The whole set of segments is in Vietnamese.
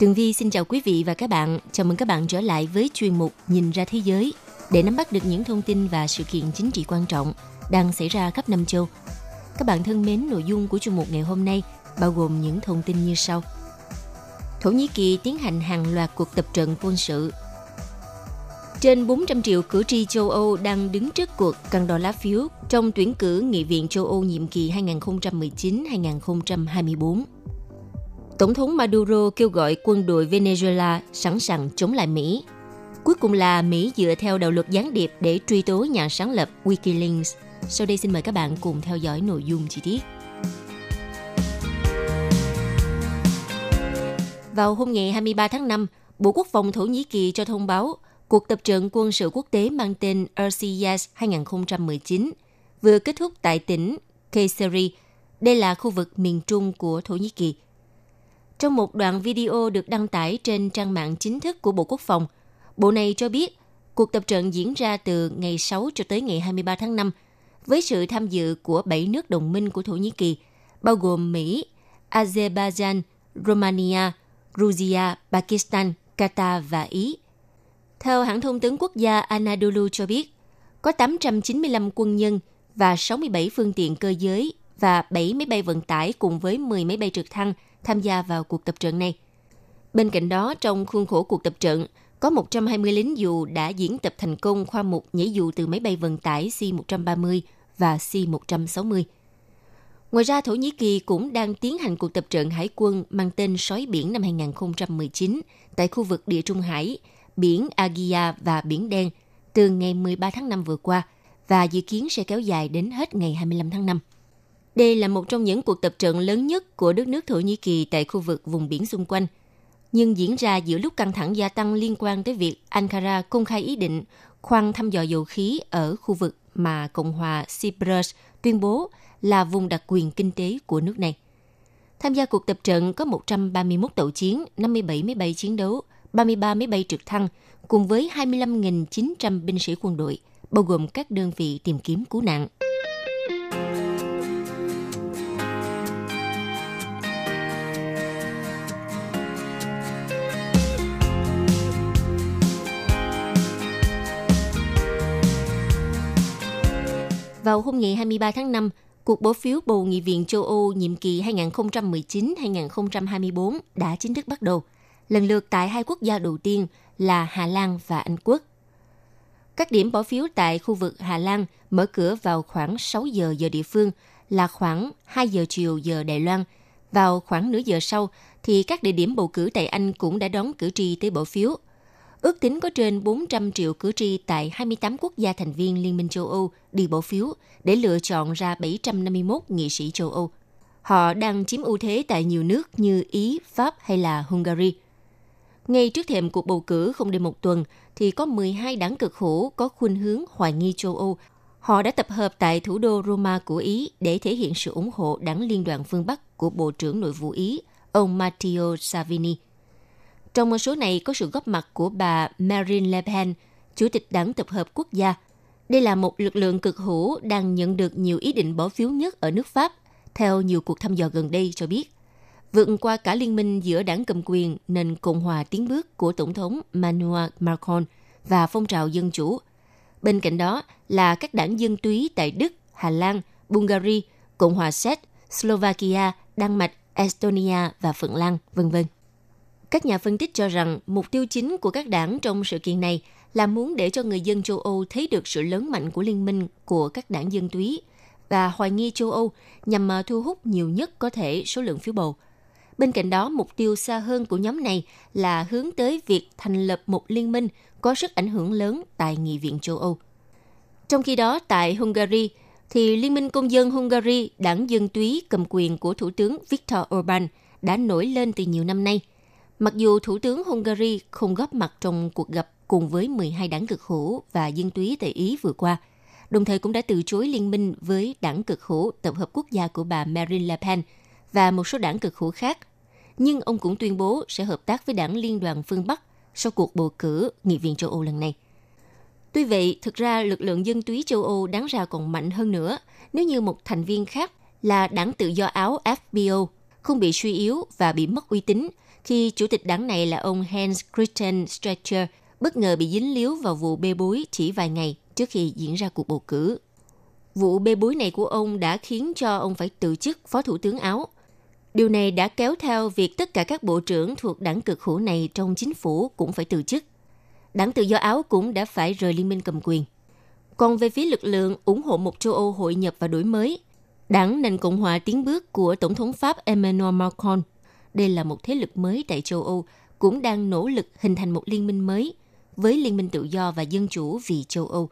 Tường Vi xin chào quý vị và các bạn. Chào mừng các bạn trở lại với chuyên mục Nhìn ra thế giới để nắm bắt được những thông tin và sự kiện chính trị quan trọng đang xảy ra khắp năm châu. Các bạn thân mến, nội dung của chuyên mục ngày hôm nay bao gồm những thông tin như sau. Thổ Nhĩ Kỳ tiến hành hàng loạt cuộc tập trận quân sự. Trên 400 triệu cử tri châu Âu đang đứng trước cuộc cân đo lá phiếu trong tuyển cử Nghị viện châu Âu nhiệm kỳ 2019-2024. Tổng thống Maduro kêu gọi quân đội Venezuela sẵn sàng chống lại Mỹ. Cuối cùng là Mỹ dựa theo đạo luật gián điệp để truy tố nhà sáng lập Wikileaks. Sau đây xin mời các bạn cùng theo dõi nội dung chi tiết. Vào hôm ngày 23 tháng 5, Bộ Quốc phòng Thổ Nhĩ Kỳ cho thông báo cuộc tập trận quân sự quốc tế mang tên RCS 2019 vừa kết thúc tại tỉnh Kayseri. Đây là khu vực miền trung của Thổ Nhĩ Kỳ – trong một đoạn video được đăng tải trên trang mạng chính thức của Bộ Quốc phòng, Bộ này cho biết cuộc tập trận diễn ra từ ngày 6 cho tới ngày 23 tháng 5 với sự tham dự của 7 nước đồng minh của Thổ Nhĩ Kỳ, bao gồm Mỹ, Azerbaijan, Romania, Georgia, Pakistan, Qatar và Ý. Theo hãng thông tấn quốc gia Anadolu cho biết, có 895 quân nhân và 67 phương tiện cơ giới và 7 máy bay vận tải cùng với 10 máy bay trực thăng – tham gia vào cuộc tập trận này. Bên cạnh đó, trong khuôn khổ cuộc tập trận, có 120 lính dù đã diễn tập thành công khoa mục nhảy dù từ máy bay vận tải C-130 và C-160. Ngoài ra, Thổ Nhĩ Kỳ cũng đang tiến hành cuộc tập trận hải quân mang tên Sói Biển năm 2019 tại khu vực Địa Trung Hải, biển Agia và Biển Đen từ ngày 13 tháng 5 vừa qua và dự kiến sẽ kéo dài đến hết ngày 25 tháng 5. Đây là một trong những cuộc tập trận lớn nhất của đất nước Thổ Nhĩ Kỳ tại khu vực vùng biển xung quanh, nhưng diễn ra giữa lúc căng thẳng gia tăng liên quan tới việc Ankara công khai ý định khoan thăm dò dầu khí ở khu vực mà Cộng hòa Cyprus tuyên bố là vùng đặc quyền kinh tế của nước này. Tham gia cuộc tập trận có 131 tàu chiến, 57 máy bay chiến đấu, 33 máy bay trực thăng cùng với 25.900 binh sĩ quân đội, bao gồm các đơn vị tìm kiếm cứu nạn. Vào hôm ngày 23 tháng 5, cuộc bỏ phiếu bầu Nghị viện châu Âu nhiệm kỳ 2019-2024 đã chính thức bắt đầu, lần lượt tại hai quốc gia đầu tiên là Hà Lan và Anh Quốc. Các điểm bỏ phiếu tại khu vực Hà Lan mở cửa vào khoảng 6 giờ giờ địa phương là khoảng 2 giờ chiều giờ Đài Loan. Vào khoảng nửa giờ sau thì các địa điểm bầu cử tại Anh cũng đã đón cử tri tới bỏ phiếu – Ước tính có trên 400 triệu cử tri tại 28 quốc gia thành viên Liên minh châu Âu đi bỏ phiếu để lựa chọn ra 751 nghị sĩ châu Âu. Họ đang chiếm ưu thế tại nhiều nước như Ý, Pháp hay là Hungary. Ngay trước thềm cuộc bầu cử không đầy một tuần, thì có 12 đảng cực hữu có khuynh hướng hoài nghi châu Âu. Họ đã tập hợp tại thủ đô Roma của Ý để thể hiện sự ủng hộ đảng Liên đoàn phương Bắc của Bộ trưởng Nội vụ Ý, ông Matteo Salvini – trong số này có sự góp mặt của bà Marine Le Pen, Chủ tịch Đảng Tập hợp Quốc gia. Đây là một lực lượng cực hữu đang nhận được nhiều ý định bỏ phiếu nhất ở nước Pháp, theo nhiều cuộc thăm dò gần đây cho biết. Vượt qua cả liên minh giữa đảng cầm quyền nền Cộng hòa tiến bước của Tổng thống Emmanuel Macron và phong trào dân chủ. Bên cạnh đó là các đảng dân túy tại Đức, Hà Lan, Bulgaria, Cộng hòa Séc, Slovakia, Đan Mạch, Estonia và Phần Lan, vân vân. Các nhà phân tích cho rằng mục tiêu chính của các đảng trong sự kiện này là muốn để cho người dân châu Âu thấy được sự lớn mạnh của liên minh của các đảng dân túy và hoài nghi châu Âu nhằm mà thu hút nhiều nhất có thể số lượng phiếu bầu. Bên cạnh đó, mục tiêu xa hơn của nhóm này là hướng tới việc thành lập một liên minh có sức ảnh hưởng lớn tại Nghị viện châu Âu. Trong khi đó, tại Hungary, thì Liên minh Công dân Hungary, đảng dân túy cầm quyền của Thủ tướng Viktor Orbán đã nổi lên từ nhiều năm nay. Mặc dù Thủ tướng Hungary không góp mặt trong cuộc gặp cùng với 12 đảng cực hữu và dân túy tại Ý vừa qua, đồng thời cũng đã từ chối liên minh với đảng cực hữu tập hợp quốc gia của bà Marine Le Pen và một số đảng cực hữu khác. Nhưng ông cũng tuyên bố sẽ hợp tác với đảng Liên đoàn phương Bắc sau cuộc bầu cử Nghị viện châu Âu lần này. Tuy vậy, thực ra lực lượng dân túy châu Âu đáng ra còn mạnh hơn nữa nếu như một thành viên khác là đảng tự do Áo FBO không bị suy yếu và bị mất uy tín khi chủ tịch đảng này là ông Hans Christian Stracher bất ngờ bị dính líu vào vụ bê bối chỉ vài ngày trước khi diễn ra cuộc bầu cử. Vụ bê bối này của ông đã khiến cho ông phải từ chức phó thủ tướng Áo. Điều này đã kéo theo việc tất cả các bộ trưởng thuộc đảng cực hữu này trong chính phủ cũng phải từ chức. Đảng Tự do Áo cũng đã phải rời liên minh cầm quyền. Còn về phía lực lượng ủng hộ một châu Âu hội nhập và đổi mới, đảng nền Cộng hòa tiến bước của Tổng thống Pháp Emmanuel Macron, đây là một thế lực mới tại châu Âu, cũng đang nỗ lực hình thành một liên minh mới với Liên minh Tự do và Dân chủ vì châu Âu.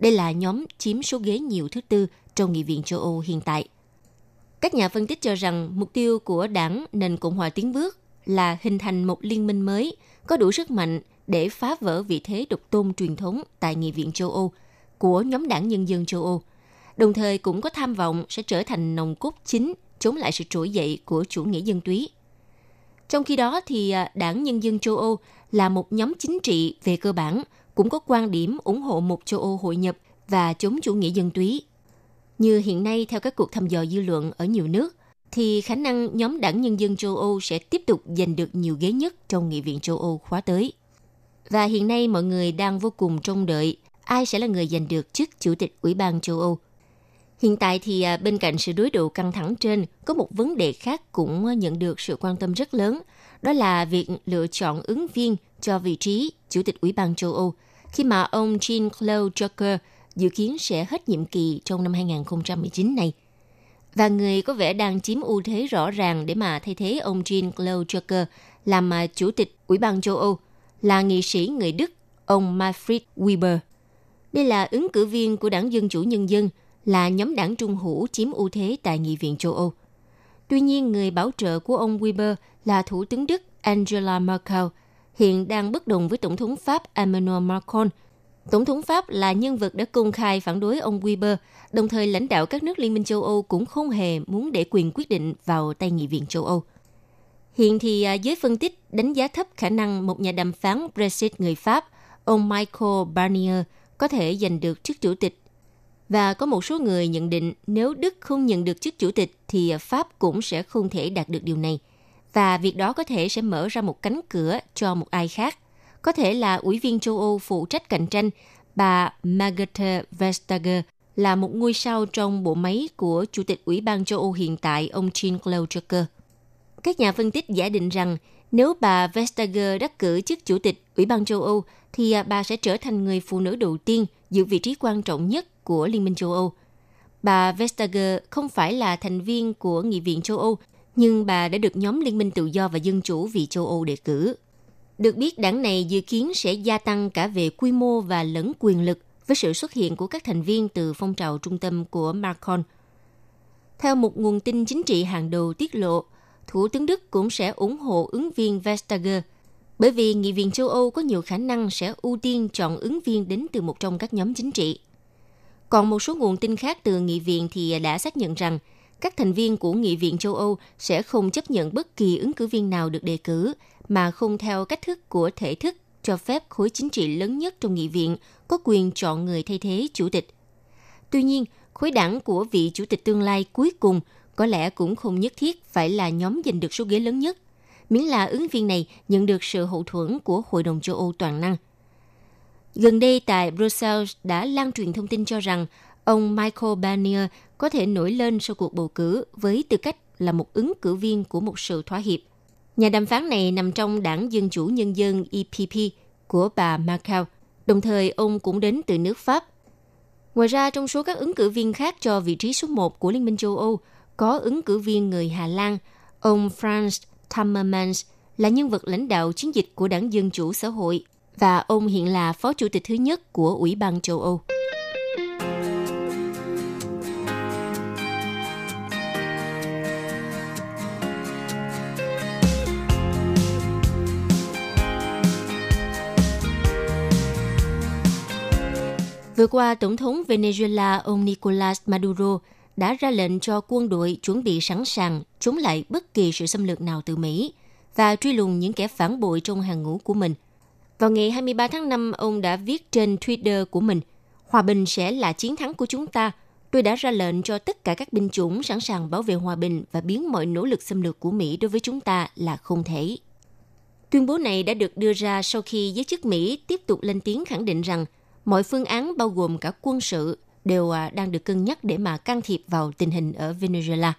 Đây là nhóm chiếm số ghế nhiều thứ tư trong Nghị viện châu Âu hiện tại. Các nhà phân tích cho rằng mục tiêu của đảng nền Cộng hòa tiến bước là hình thành một liên minh mới có đủ sức mạnh để phá vỡ vị thế độc tôn truyền thống tại Nghị viện châu Âu của nhóm đảng Nhân dân châu Âu, đồng thời cũng có tham vọng sẽ trở thành nòng cốt chính chống lại sự trỗi dậy của chủ nghĩa dân túy. Trong khi đó thì à, đảng Nhân dân châu Âu là một nhóm chính trị về cơ bản cũng có quan điểm ủng hộ một châu Âu hội nhập và chống chủ nghĩa dân túy. Như hiện nay theo các cuộc thăm dò dư luận ở nhiều nước, thì khả năng nhóm đảng Nhân dân châu Âu sẽ tiếp tục giành được nhiều ghế nhất trong Nghị viện châu Âu khóa tới. Và hiện nay mọi người đang vô cùng trông đợi ai sẽ là người giành được chức Chủ tịch Ủy ban châu Âu. Hiện tại thì à, bên cạnh sự đối đầu căng thẳng trên, có một vấn đề khác cũng à, nhận được sự quan tâm rất lớn, đó là việc lựa chọn ứng viên cho vị trí Chủ tịch Ủy ban châu Âu, khi mà ông Jean-Claude Juncker dự kiến sẽ hết nhiệm kỳ trong năm 2019 này. Và người có vẻ đang chiếm ưu thế rõ ràng để mà thay thế ông Jean-Claude Juncker làm à, Chủ tịch Ủy ban châu Âu là nghị sĩ người Đức, ông Manfred Weber. Đây là ứng cử viên của đảng Dân Chủ Nhân dân, là nhóm đảng trung hữu chiếm ưu thế tại Nghị viện châu Âu. Tuy nhiên, người bảo trợ của ông Weber là Thủ tướng Đức Angela Merkel, hiện đang bất đồng với Tổng thống Pháp Emmanuel Macron. Tổng thống Pháp là nhân vật đã công khai phản đối ông Weber, đồng thời lãnh đạo các nước Liên minh châu Âu cũng không hề muốn để quyền quyết định vào tay Nghị viện châu Âu. Hiện thì à, giới phân tích đánh giá thấp khả năng một nhà đàm phán Brexit người Pháp, ông Michael Barnier, có thể giành được chức chủ tịch. Và có một số người nhận định nếu Đức không nhận được chức chủ tịch thì Pháp cũng sẽ không thể đạt được điều này. Và việc đó có thể sẽ mở ra một cánh cửa cho một ai khác. Có thể là Ủy viên châu Âu phụ trách cạnh tranh, bà Margrethe Vestager là một ngôi sao trong bộ máy của Chủ tịch Ủy ban châu Âu hiện tại ông Jean-Claude Juncker. Các nhà phân tích giả định rằng nếu bà Vestager đắc cử chức chủ tịch Ủy ban châu Âu, thì bà sẽ trở thành người phụ nữ đầu tiên giữ vị trí quan trọng nhất của Liên minh châu Âu. Bà Vestager không phải là thành viên của Nghị viện châu Âu, nhưng bà đã được nhóm Liên minh Tự do và Dân chủ vì châu Âu đề cử. Được biết, đảng này dự kiến sẽ gia tăng cả về quy mô và lẫn quyền lực với sự xuất hiện của các thành viên từ phong trào trung tâm của Macron. Theo một nguồn tin chính trị hàng đầu tiết lộ, Thủ tướng Đức cũng sẽ ủng hộ ứng viên Vestager, bởi vì Nghị viện châu Âu có nhiều khả năng sẽ ưu tiên chọn ứng viên đến từ một trong các nhóm chính trị. Còn một số nguồn tin khác từ Nghị viện thì đã xác nhận rằng các thành viên của Nghị viện châu Âu sẽ không chấp nhận bất kỳ ứng cử viên nào được đề cử mà không theo cách thức của thể thức cho phép khối chính trị lớn nhất trong nghị viện có quyền chọn người thay thế chủ tịch. Tuy nhiên, khối đảng của vị chủ tịch tương lai cuối cùng có lẽ cũng không nhất thiết phải là nhóm giành được số ghế lớn nhất, miễn là ứng viên này nhận được sự hậu thuẫn của Hội đồng châu Âu toàn năng. Gần đây tại Brussels đã lan truyền thông tin cho rằng ông Michael Barnier có thể nổi lên sau cuộc bầu cử với tư cách là một ứng cử viên của một sự thỏa hiệp. Nhà đàm phán này nằm trong đảng Dân Chủ Nhân dân EPP của bà Macau, Đồng thời, ông cũng đến từ nước Pháp. Ngoài ra, trong số các ứng cử viên khác cho vị trí số 1 của Liên minh châu Âu, có ứng cử viên người Hà Lan, ông Franz Timmermans là nhân vật lãnh đạo chiến dịch của đảng Dân Chủ Xã hội và ông hiện là phó chủ tịch thứ nhất của Ủy ban châu Âu. Vừa qua, Tổng thống Venezuela ông Nicolas Maduro đã ra lệnh cho quân đội chuẩn bị sẵn sàng chống lại bất kỳ sự xâm lược nào từ Mỹ và truy lùng những kẻ phản bội trong hàng ngũ của mình – vào ngày 23 tháng 5, ông đã viết trên Twitter của mình, Hòa bình sẽ là chiến thắng của chúng ta. Tôi đã ra lệnh cho tất cả các binh chủng sẵn sàng bảo vệ hòa bình và biến mọi nỗ lực xâm lược của Mỹ đối với chúng ta là không thể. Tuyên bố này đã được đưa ra sau khi giới chức Mỹ tiếp tục lên tiếng khẳng định rằng mọi phương án bao gồm cả quân sự đều à, đang được cân nhắc để mà can thiệp vào tình hình ở Venezuela.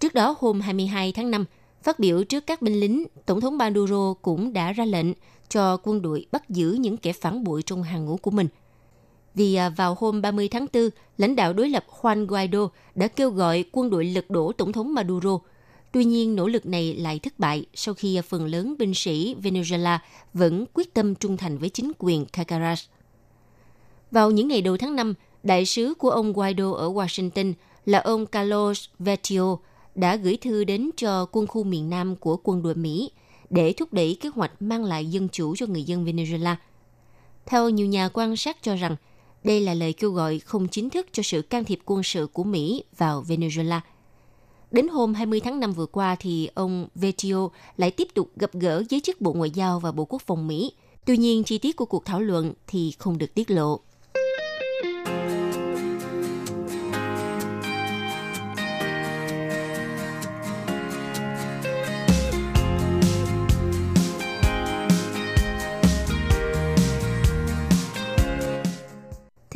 Trước đó hôm 22 tháng 5, phát biểu trước các binh lính, Tổng thống Maduro cũng đã ra lệnh cho quân đội bắt giữ những kẻ phản bội trong hàng ngũ của mình. Vì à, vào hôm 30 tháng 4, lãnh đạo đối lập Juan Guaido đã kêu gọi quân đội lật đổ Tổng thống Maduro. Tuy nhiên, nỗ lực này lại thất bại sau khi phần lớn binh sĩ Venezuela vẫn quyết tâm trung thành với chính quyền Caracas. Vào những ngày đầu tháng 5, đại sứ của ông Guaido ở Washington là ông Carlos Vetio đã gửi thư đến cho quân khu miền Nam của quân đội Mỹ để thúc đẩy kế hoạch mang lại dân chủ cho người dân Venezuela. Theo nhiều nhà quan sát cho rằng, đây là lời kêu gọi không chính thức cho sự can thiệp quân sự của Mỹ vào Venezuela. Đến hôm 20 tháng 5 vừa qua thì ông Vetio lại tiếp tục gặp gỡ giới chức Bộ Ngoại giao và Bộ Quốc phòng Mỹ. Tuy nhiên, chi tiết của cuộc thảo luận thì không được tiết lộ.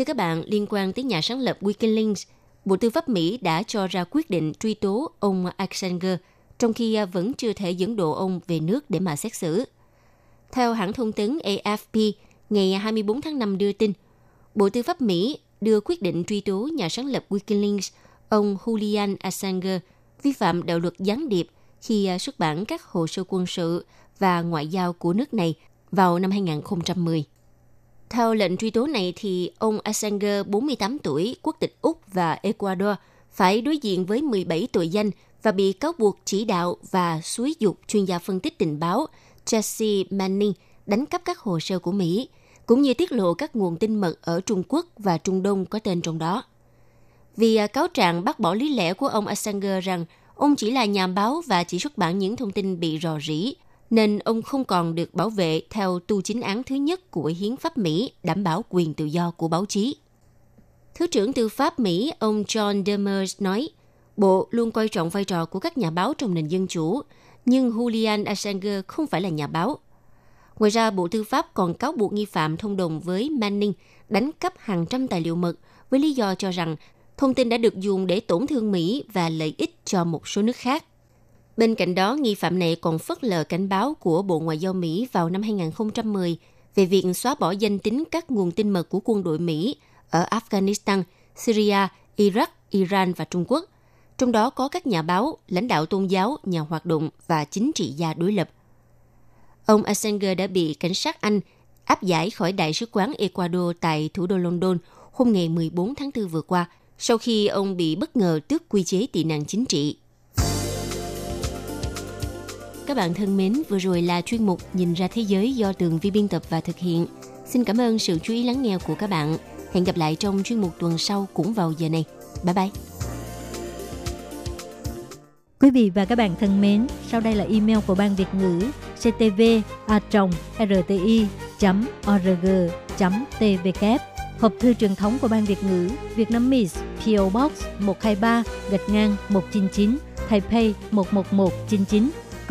Thưa các bạn, liên quan tới nhà sáng lập Wikileaks, Bộ Tư pháp Mỹ đã cho ra quyết định truy tố ông Assanger, trong khi à, vẫn chưa thể dẫn độ ông về nước để mà xét xử. Theo hãng thông tấn AFP, ngày 24 tháng 5 đưa tin, Bộ Tư pháp Mỹ đưa quyết định truy tố nhà sáng lập Wikileaks, ông Julian Assanger, vi phạm đạo luật gián điệp khi à, xuất bản các hồ sơ quân sự và ngoại giao của nước này vào năm 2010. Theo lệnh truy tố này thì ông Assanger 48 tuổi, quốc tịch Úc và Ecuador phải đối diện với 17 tội danh và bị cáo buộc chỉ đạo và xúi dục chuyên gia phân tích tình báo Jesse Manning đánh cắp các hồ sơ của Mỹ, cũng như tiết lộ các nguồn tin mật ở Trung Quốc và Trung Đông có tên trong đó. Vì à, cáo trạng bác bỏ lý lẽ của ông Assanger rằng ông chỉ là nhà báo và chỉ xuất bản những thông tin bị rò rỉ, nên ông không còn được bảo vệ theo tu chính án thứ nhất của hiến pháp Mỹ đảm bảo quyền tự do của báo chí. Thứ trưởng tư pháp Mỹ ông John Demers nói, Bộ luôn coi trọng vai trò của các nhà báo trong nền dân chủ, nhưng Julian Assange không phải là nhà báo. Ngoài ra, Bộ Tư pháp còn cáo buộc nghi phạm thông đồng với Manning đánh cắp hàng trăm tài liệu mật với lý do cho rằng thông tin đã được dùng để tổn thương Mỹ và lợi ích cho một số nước khác. Bên cạnh đó, nghi phạm này còn phớt lờ cảnh báo của Bộ Ngoại giao Mỹ vào năm 2010 về việc xóa bỏ danh tính các nguồn tin mật của quân đội Mỹ ở Afghanistan, Syria, Iraq, Iran và Trung Quốc. Trong đó có các nhà báo, lãnh đạo tôn giáo, nhà hoạt động và chính trị gia đối lập. Ông Assanger đã bị cảnh sát Anh áp giải khỏi Đại sứ quán Ecuador tại thủ đô London hôm ngày 14 tháng 4 vừa qua, sau khi ông bị bất ngờ tước quy chế tị nạn chính trị các bạn thân mến, vừa rồi là chuyên mục Nhìn ra thế giới do tường vi biên tập và thực hiện. Xin cảm ơn sự chú ý lắng nghe của các bạn. Hẹn gặp lại trong chuyên mục tuần sau cũng vào giờ này. Bye bye! Quý vị và các bạn thân mến, sau đây là email của Ban Việt ngữ ctv a rti org tvk Hộp thư truyền thống của Ban Việt ngữ Việt Nam Miss PO Box 123 gạch ngang 199 Taipei 11199